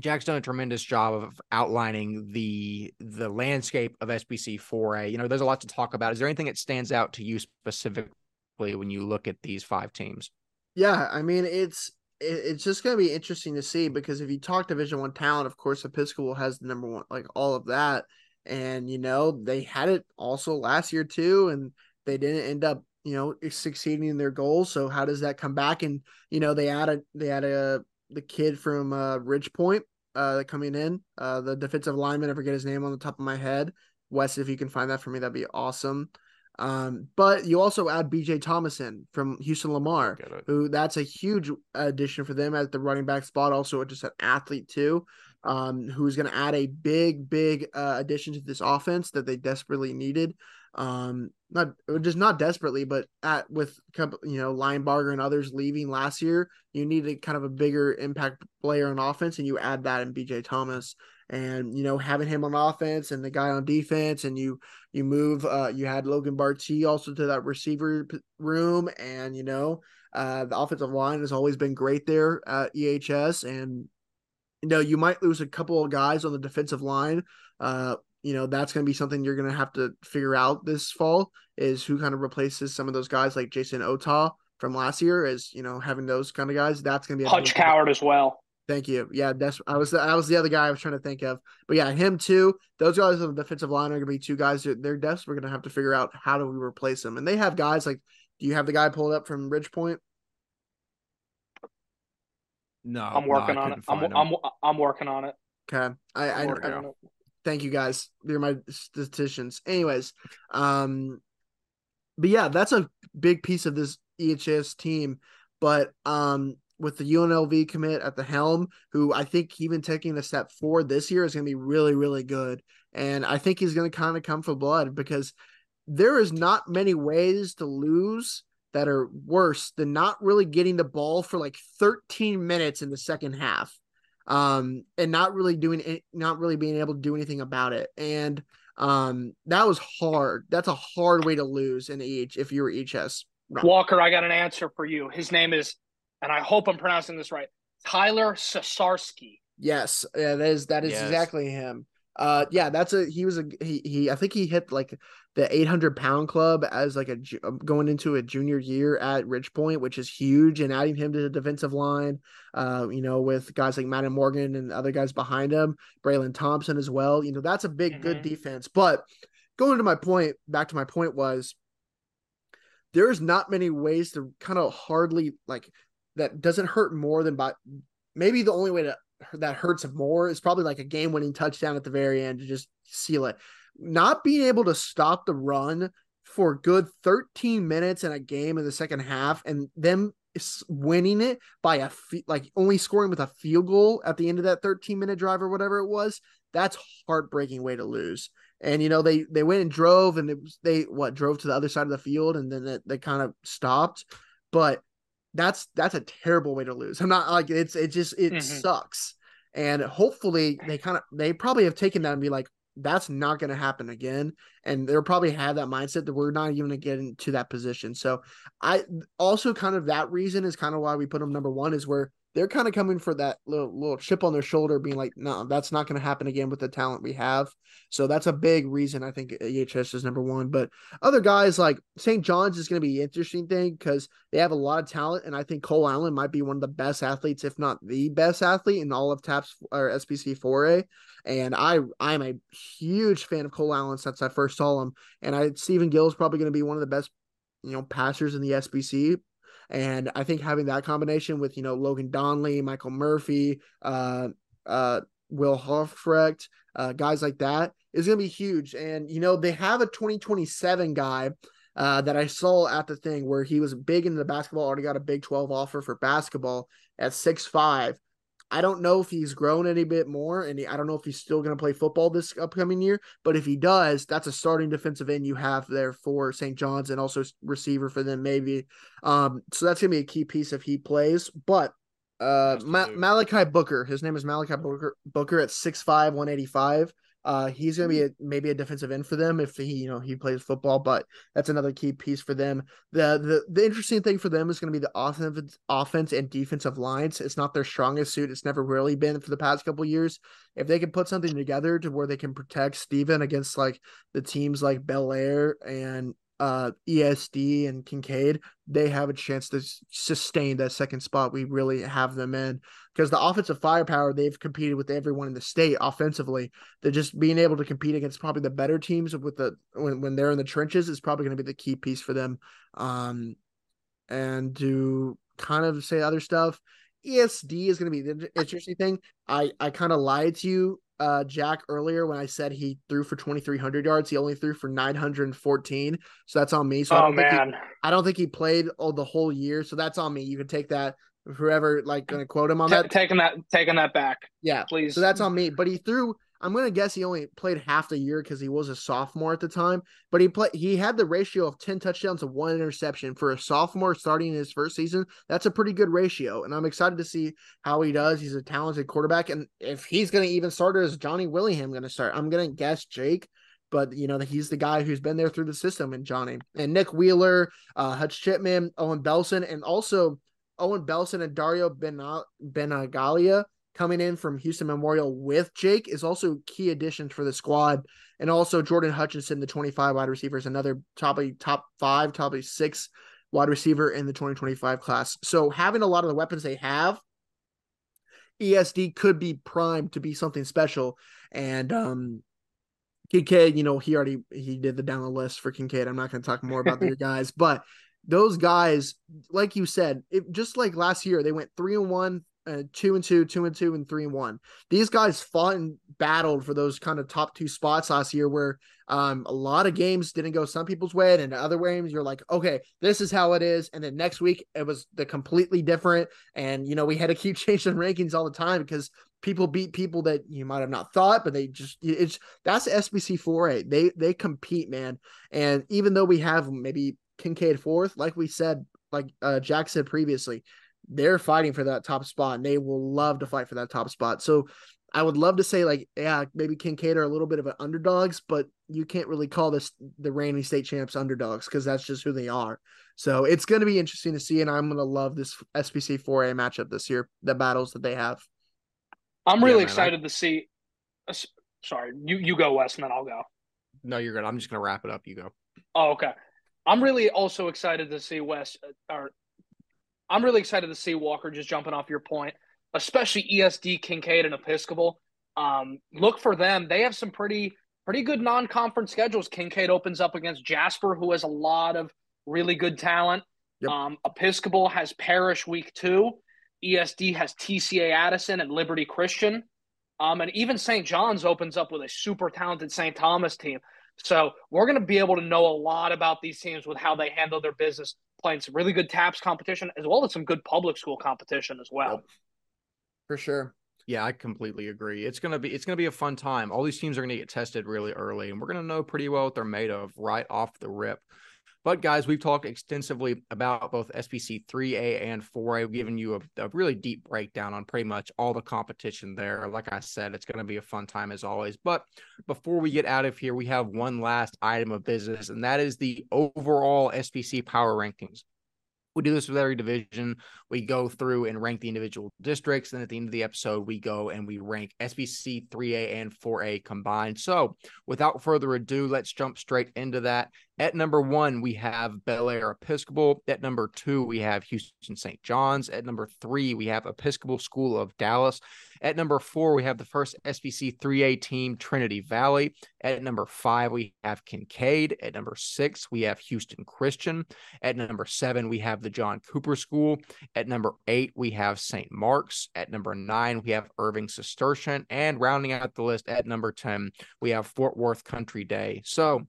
Jack's done a tremendous job of outlining the the landscape of SPC 4A. You know, there's a lot to talk about. Is there anything that stands out to you specifically when you look at these five teams. Yeah, I mean it's it's just going to be interesting to see because if you talk Division One talent, of course Episcopal has the number one, like all of that, and you know they had it also last year too, and they didn't end up you know succeeding in their goals. So how does that come back? And you know they had a they had a the kid from uh, Ridgepoint uh, coming in, uh, the defensive lineman. I forget his name on the top of my head. Wes, if you can find that for me, that'd be awesome. Um, but you also add BJ Thomason from Houston Lamar, who that's a huge addition for them at the running back spot. Also, just an athlete too, um, who's going to add a big, big uh, addition to this offense that they desperately needed. Um, not just not desperately, but at with you know Linebarger and others leaving last year, you needed kind of a bigger impact player on offense, and you add that in BJ Thomas. And you know having him on offense and the guy on defense and you you move uh you had Logan Barty also to that receiver room and you know uh the offensive line has always been great there at EHS and you know you might lose a couple of guys on the defensive line uh you know that's going to be something you're going to have to figure out this fall is who kind of replaces some of those guys like Jason Ota from last year as you know having those kind of guys that's going to be Hutch Coward as well Thank you. Yeah, that's I was I was the other guy I was trying to think of. But yeah, him too. Those guys on the defensive line are gonna be two guys that we're gonna have to figure out how do we replace them. And they have guys like do you have the guy pulled up from Ridgepoint? No, I'm working no, on it. I'm, I'm I'm working on it. Okay. I, I, I thank you guys. You're my statisticians. Anyways, um but yeah, that's a big piece of this EHS team. But um with the UNLV commit at the helm, who I think even taking a step forward this year is going to be really, really good. And I think he's going to kind of come for blood because there is not many ways to lose that are worse than not really getting the ball for like 13 minutes in the second half um and not really doing it not really being able to do anything about it and um that was hard that's a hard way to lose in each if you were EHS Walker, I got an answer for you. His name is and I hope I'm pronouncing this right. Tyler Sasarsky. Yes, yeah, that is that is yes. exactly him. Uh, yeah, that's a he was a he he I think he hit like the 800 pound club as like a um, going into a junior year at Ridgepoint, which is huge, and adding him to the defensive line, uh, you know, with guys like Madden Morgan and other guys behind him, Braylon Thompson as well. You know, that's a big mm-hmm. good defense. But going to my point, back to my point was there's not many ways to kind of hardly like that doesn't hurt more than by maybe the only way to that hurts more is probably like a game winning touchdown at the very end to just seal it. Not being able to stop the run for good 13 minutes in a game in the second half and them winning it by a like only scoring with a field goal at the end of that 13 minute drive or whatever it was that's heartbreaking way to lose and you know they they went and drove and was, they what drove to the other side of the field and then they kind of stopped but that's that's a terrible way to lose. I'm not like it's it just it mm-hmm. sucks. And hopefully they kind of they probably have taken that and be like, that's not going to happen again. And they'll probably have that mindset that we're not even going to get into that position. So I also kind of that reason is kind of why we put them number one is where they're kind of coming for that little little chip on their shoulder, being like, no, that's not going to happen again with the talent we have. So that's a big reason I think EHS is number one. But other guys like St. John's is going to be an interesting thing because they have a lot of talent, and I think Cole Allen might be one of the best athletes, if not the best athlete in all of TAPPS or SPC 4A. And I I'm a huge fan of Cole Allen since I first saw him, and I Stephen Gill is probably going to be one of the best you know passers in the SPC and I think having that combination with, you know, Logan Donnelly, Michael Murphy, uh, uh, Will Hofrecht, uh, guys like that is going to be huge. And, you know, they have a 2027 guy uh, that I saw at the thing where he was big into the basketball, already got a Big 12 offer for basketball at six five. I don't know if he's grown any bit more, and he, I don't know if he's still going to play football this upcoming year. But if he does, that's a starting defensive end you have there for St. John's, and also receiver for them maybe. Um, so that's going to be a key piece if he plays. But uh, Ma- Malachi Booker, his name is Malachi Booker. Booker at 6'5", 185. Uh, he's going to be a, maybe a defensive end for them if he, you know, he plays football, but that's another key piece for them. The the the interesting thing for them is going to be the offense, offense and defensive lines. It's not their strongest suit. It's never really been for the past couple years. If they can put something together to where they can protect Steven against like the teams like Bellaire and uh, ESD and Kincaid, they have a chance to sustain that second spot. We really have them in because the offensive firepower they've competed with everyone in the state offensively. They're just being able to compete against probably the better teams with the when, when they're in the trenches is probably going to be the key piece for them. Um, and to kind of say other stuff, ESD is going to be the interesting thing. I I kind of lied to you uh, Jack earlier when I said he threw for 2,300 yards. He only threw for 914. So that's on me. So oh, I don't man. Think he, I don't think he played all the whole year. So that's on me. You can take that. Whoever like going to quote him on T- that. taking that, taking that back. Yeah, please. So that's on me. But he threw I'm gonna guess he only played half the year because he was a sophomore at the time. But he played he had the ratio of 10 touchdowns to one interception for a sophomore starting his first season. That's a pretty good ratio. And I'm excited to see how he does. He's a talented quarterback. And if he's gonna even start as Johnny Willingham gonna start, I'm gonna guess Jake. But you know that he's the guy who's been there through the system, and Johnny and Nick Wheeler, uh, Hutch Chipman, Owen Belson, and also Owen Belson and Dario Ben Benagalia coming in from Houston Memorial with Jake is also key additions for the squad. And also Jordan Hutchinson, the 25 wide receiver, is another probably top five, probably six wide receiver in the 2025 class. So having a lot of the weapons they have, ESD could be primed to be something special. And um Kincaid, you know, he already he did the down the list for Kincaid. I'm not going to talk more about the guys, but those guys, like you said, it, just like last year, they went three and one, two and two, two and two, and three and one. These guys fought and battled for those kind of top two spots last year, where um, a lot of games didn't go some people's way, and other games you're like, okay, this is how it is, and then next week it was the completely different, and you know we had to keep changing rankings all the time because people beat people that you might have not thought, but they just it's that's SPC 4A. They they compete, man, and even though we have maybe Kincaid fourth, like we said, like uh, Jack said previously, they're fighting for that top spot and they will love to fight for that top spot. So I would love to say like, yeah, maybe Kincaid are a little bit of an underdogs, but you can't really call this the reigning state champs underdogs because that's just who they are. So it's going to be interesting to see, and I'm going to love this SPC 4A matchup this year, the battles that they have. I'm really yeah, man, excited I... to see. Uh, sorry, you you go Wes, and then I'll go. No, you're good. I'm just going to wrap it up. You go. Oh, okay. I'm really also excited to see Wes uh, or I'm really excited to see Walker just jumping off your point, especially ESD, Kincaid, and Episcopal. Um, look for them. They have some pretty pretty good non-conference schedules. Kincaid opens up against Jasper, who has a lot of really good talent. Yep. Um, Episcopal has Parish week two. ESD has TCA Addison and Liberty Christian. Um, and even St. John's opens up with a super talented St. Thomas team. So we're going to be able to know a lot about these teams with how they handle their business, playing some really good TAPPS competition as well as some good public school competition as well. Yep. For sure. Yeah, I completely agree. It's gonna be it's gonna be a fun time. All these teams are gonna get tested really early, and we're gonna know pretty well what they're made of right off the rip. But guys, we've talked extensively about both SPC 3A and 4A. We've given you a, a, really deep breakdown on pretty much all the competition there. Like I said, it's going to be a fun time as always. But before we get out of here, we have one last item of business, and that is the overall SPC power rankings. We do this with every division. We go through and rank the individual districts. Then at the end of the episode, we go and we rank SPC 3A and 4A combined. So without further ado, let's jump straight into that. At number one, we have Bel Bellaire Episcopal. At number two, we have Houston St. John's. At number three, we have Episcopal School of Dallas. At number four, we have the first SPC 3A team, Trinity Valley. At number five, we have Kincaid. At number six, we have Houston Christian. At number seven, we have the John Cooper School. At number eight, we have St. Mark's. At number nine, we have Irving Cistercian. And rounding out the list at number 10, we have Fort Worth Country Day. So,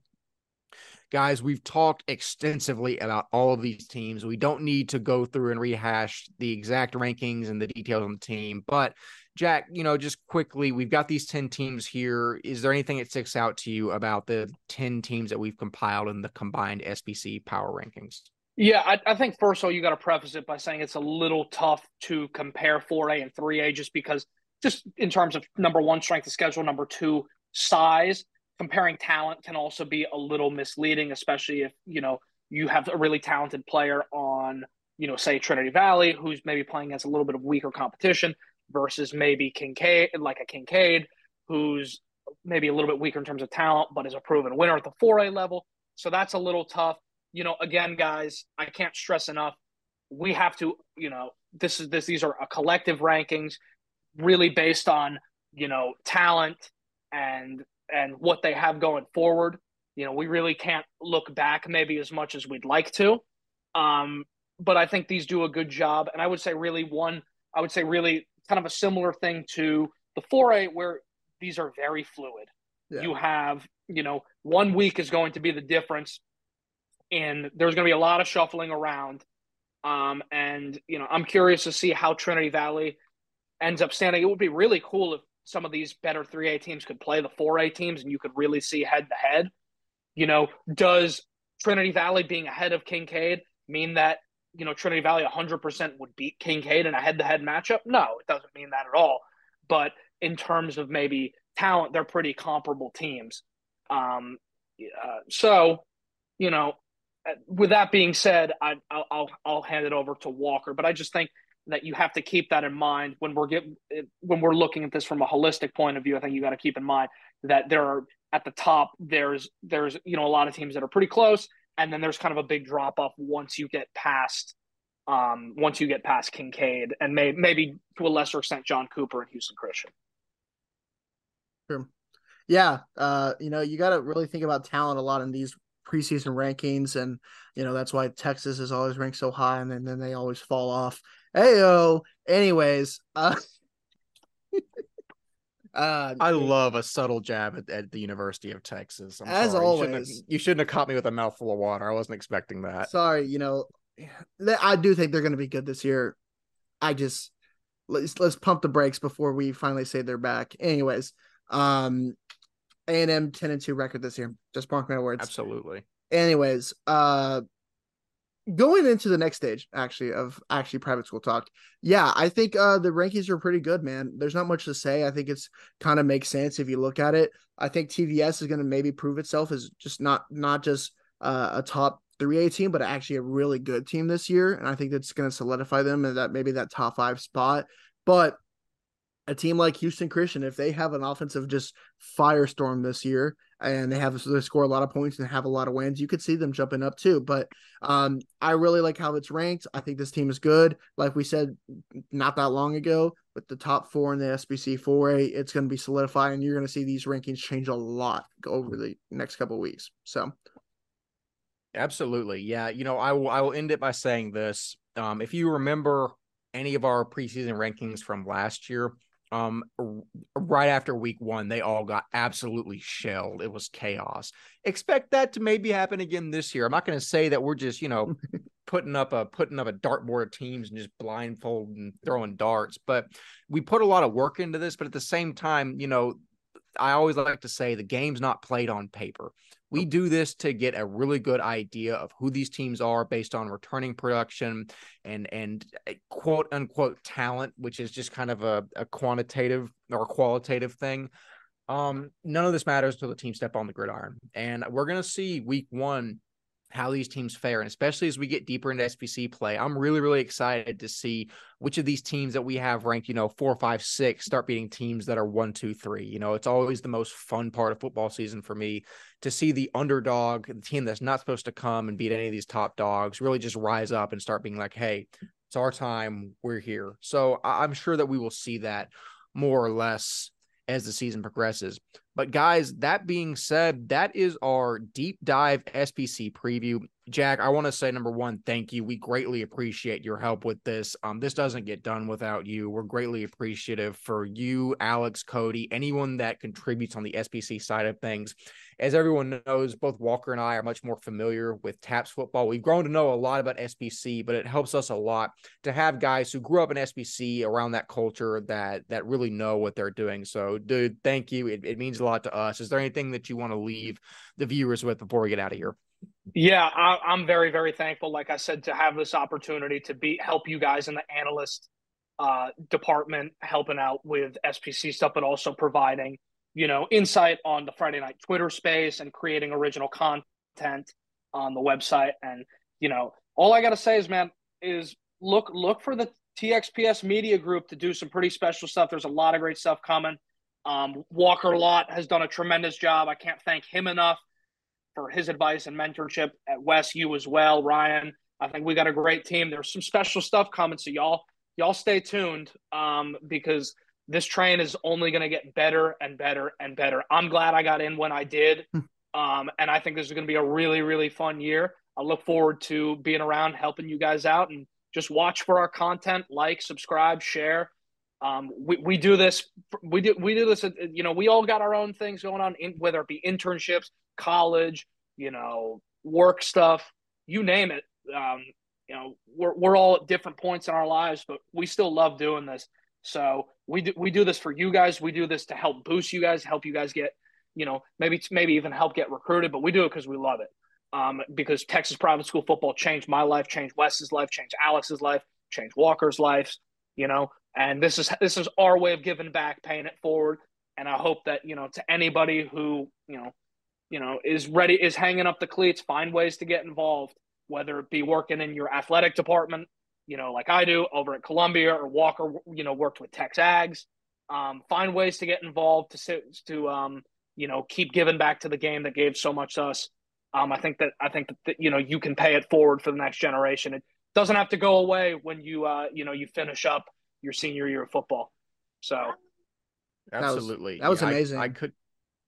guys, we've talked extensively about all of these teams. We don't need to go through and rehash the exact rankings and the details on the team, but Jack, you know, just quickly, we've got these 10 teams here. Is there anything that sticks out to you about the 10 teams that we've compiled in the combined SPC power rankings? Yeah, I, I think first of all, you got to preface it by saying it's a little tough to compare 4A and 3A just because, just in terms of number one, strength of schedule, number two, size comparing talent can also be a little misleading, especially if you know you have a really talented player on, you know, say Trinity Valley, who's maybe playing against a little bit of weaker competition versus maybe Kincaid, like a Kincaid, who's maybe a little bit weaker in terms of talent, but is a proven winner at the 4A level. So that's a little tough. You know, again, guys, I can't stress enough. We have to, you know, this is this these are a collective rankings really based on, you know, talent and and what they have going forward. You know, we really can't look back maybe as much as we'd like to. Um, but I think these do a good job. And I would say really one, I would say really kind of a similar thing to the 4A where these are very fluid. Yeah. You have, you know, one week is going to be the difference. And there's going to be a lot of shuffling around. Um, and, you know, I'm curious to see how Trinity Valley ends up standing. It would be really cool if some of these better 3A teams could play the 4A teams and you could really see head to head. You know, does Trinity Valley being ahead of Kincaid mean that, you know, Trinity Valley 100% would beat Kincaid in a head to head matchup? No, it doesn't mean that at all. But in terms of maybe talent, they're pretty comparable teams. Um, uh, so, you know, with that being said, I, will I'll hand it over to Walker. But I just think that you have to keep that in mind when we're get, when we're looking at this from a holistic point of view. I think you got to keep in mind that there are at the top there's there's you know a lot of teams that are pretty close, and then there's kind of a big drop off once you get past um, once you get past Kincaid and may, maybe to a lesser extent John Cooper and Houston Christian. Sure. Yeah, uh, you know, you got to really think about talent a lot in these preseason rankings, and you know that's why Texas is always ranked so high, and then, then they always fall off. Heyo. Anyways, uh, uh, I love a subtle jab at, at the University of Texas. I'm as sorry. always, you shouldn't, have, you shouldn't have caught me with a mouthful of water. I wasn't expecting that. Sorry, you know, I do think they're going to be good this year. I just let's let's pump the brakes before we finally say they're back. Anyways, um, A and M ten and two record this year. Just mark my words. Absolutely. Anyways, uh, going into the next stage actually of actually private school talk yeah i think uh the rankings are pretty good man there's not much to say i think it's kind of makes sense if you look at it i think tvs is going to maybe prove itself as just not not just uh, a top 3A team, but actually a really good team this year. And I think that's going to solidify them and that maybe that top five spot. But a team like Houston Christian, if they have an offensive just firestorm this year and they have they score a lot of points and have a lot of wins, you could see them jumping up too. But um, I really like how it's ranked. I think this team is good. Like we said not that long ago, with the top four in the SPC 4A, it's going to be solidified, and you're going to see these rankings change a lot over the next couple weeks. So Absolutely. Yeah. You know, I will I will end it by saying this. Um, if you remember any of our preseason rankings from last year, um, right after week one, they all got absolutely shelled. It was chaos. Expect that to maybe happen again this year. I'm not going to say that we're just, you know, putting up a putting up a dartboard of teams and just blindfold and throwing darts, but we put a lot of work into this. But at the same time, you know, I always like to say the game's not played on paper. We do this to get a really good idea of who these teams are based on returning production and and eh, quote unquote talent, which is just kind of a, a quantitative or qualitative thing. Um, none of this matters until the team step on the gridiron. And we're gonna see week one how these teams fare. And especially as we get deeper into SPC play, I'm really, really excited to see which of these teams that we have ranked, you know, four, five, six start beating teams that are one, two, three. You know, it's always the most fun part of football season for me to see the underdog, the team that's not supposed to come and beat any of these top dogs, really just rise up and start being like, hey, it's our time. We're here. So I'm sure that we will see that more or less as the season progresses. But guys, that being said, that is our deep dive SPC preview. Jack, I want to say number one, thank you. We greatly appreciate your help with this. Um, this doesn't get done without you. We're greatly appreciative for you, Alex, Cody, anyone that contributes on the SPC side of things. As everyone knows, both Walker and I are much more familiar with TAPPS football. We've grown to know a lot about SPC, but it helps us a lot to have guys who grew up in SPC around that culture that that really know what they're doing. So, dude, thank you. It, it means a lot to us. Is there anything that you want to leave the viewers with before we get out of here? Yeah, I, am very, very thankful. Like I said, to have this opportunity to be help you guys in the analyst uh, department, helping out with SPC stuff, but also providing you know insight on the Friday night Twitter space and creating original content on the website. And you know, all I got to say is, man, is look look for the TXPS Media Group to do some pretty special stuff. There's a lot of great stuff coming. Um, Walker Lott has done a tremendous job. I can't thank him enough for his advice and mentorship at West You as well, Ryan. I think we got a great team. There's some special stuff coming, so y'all y'all stay tuned um, because this train is only going to get better and better and better. I'm glad I got in when I did, hmm. um, and I think this is going to be a really really fun year. I look forward to being around, helping you guys out, and just watch for our content, like, subscribe, share. Um, we, we do this we do we do this you know we all got our own things going on in, whether it be internships college you know work stuff you name it. Um, you know we're, we're all at different points in our lives but we still love doing this. So we do we do this for you guys. We do this to help boost you guys help you guys get you know maybe maybe even help get recruited but we do it because we love it. Um, because Texas private school football changed my life, changed Wes's life, changed Alex's life, changed Walker's life. You know, and this is this is our way of giving back, paying it forward. And I hope that you know to anybody who you know, you know is ready is hanging up the cleats, find ways to get involved, whether it be working in your athletic department, you know, like I do over at Columbia, or Walker, you know, worked with TexAgs. Um, find ways to get involved to to um, you know keep giving back to the game that gave so much to us um, I think that I think that you know you can pay it forward for the next generation. It doesn't have to go away when you uh, you know you finish up your senior year of football. So absolutely, that was, that was amazing. I, I could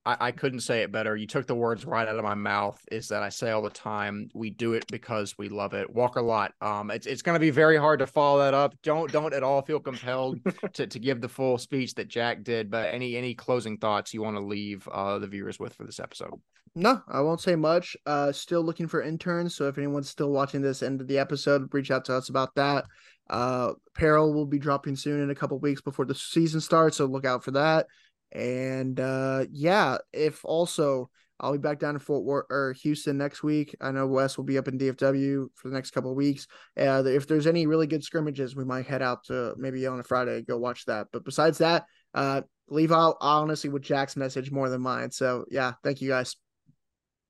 I, I couldn't say it better. You took the words right out of my mouth. Is that I say all the time, we do it because we love it. Walker Lott. Um, it's it's going to be very hard to follow that up. Don't don't at all feel compelled to, to give the full speech that Jack did. But any any closing thoughts you want to leave uh, the viewers with for this episode? No, I won't say much. Uh, still looking for interns. So if anyone's still watching this end of the episode, reach out to us about that. Uh, apparel will be dropping soon in a couple weeks before the season starts, so look out for that. And uh, yeah, if also I'll be back down in Fort Worth or Houston next week. I know Wes will be up in DFW for the next couple of weeks. Uh, if there's any really good scrimmages, we might head out to maybe on a Friday go watch that. But besides that, uh, leave out honestly with Jack's message more than mine. So yeah, thank you guys.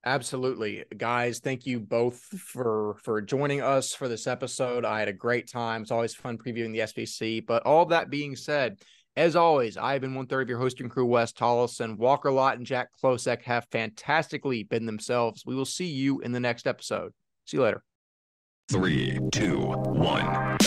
Absolutely. Guys, thank you both for for joining us for this episode. I had a great time. It's always fun previewing the SPC. But all that being said, as always, I have been one third of your hosting crew, Wes Tolleson. Walker Lott and Jack Klosek have fantastically been themselves. We will see you in the next episode. See you later. Three, two, one.